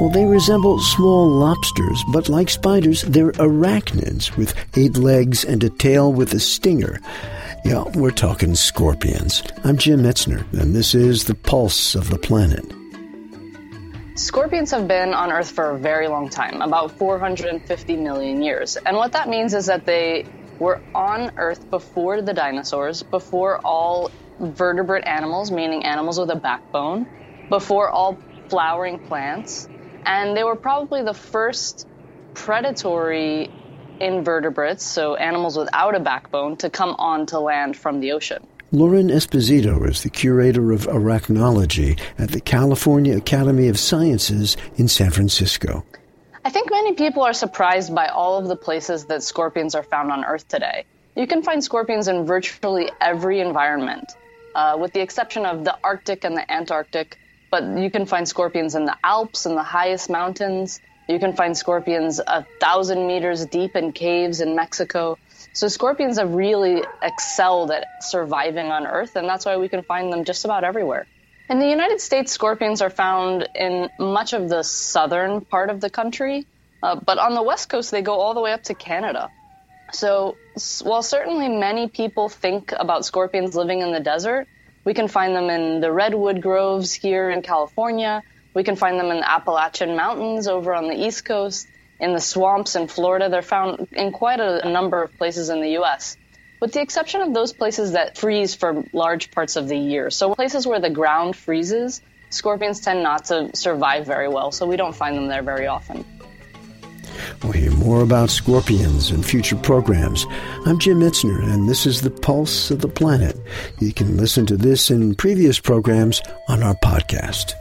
Well, they resemble small lobsters, but like spiders, they're arachnids with eight legs and a tail with a stinger. Yeah, we're talking scorpions. I'm Jim Metzner, and this is The Pulse of the Planet. Scorpions have been on Earth for a very long time, about 450 million years. And what that means is that they were on Earth before the dinosaurs, before all vertebrate animals, meaning animals with a backbone, before all flowering plants, and they were probably the first predatory invertebrates, so animals without a backbone, to come onto land from the ocean. Lauren Esposito is the curator of arachnology at the California Academy of Sciences in San Francisco. I think many people are surprised by all of the places that scorpions are found on Earth today. You can find scorpions in virtually every environment, uh, with the exception of the Arctic and the Antarctic, but you can find scorpions in the Alps, in the highest mountains. You can find scorpions a thousand meters deep in caves in Mexico. So scorpions have really excelled at surviving on Earth, and that's why we can find them just about everywhere. In the United States, scorpions are found in much of the southern part of the country, uh, but on the west coast, they go all the way up to Canada. So, while certainly many people think about scorpions living in the desert, we can find them in the redwood groves here in California. We can find them in the Appalachian Mountains over on the East Coast, in the swamps in Florida. They're found in quite a, a number of places in the U.S., with the exception of those places that freeze for large parts of the year. So, places where the ground freezes, scorpions tend not to survive very well, so we don't find them there very often. We'll hear more about scorpions in future programs. I'm Jim Metzner, and this is the Pulse of the Planet. You can listen to this and previous programs on our podcast.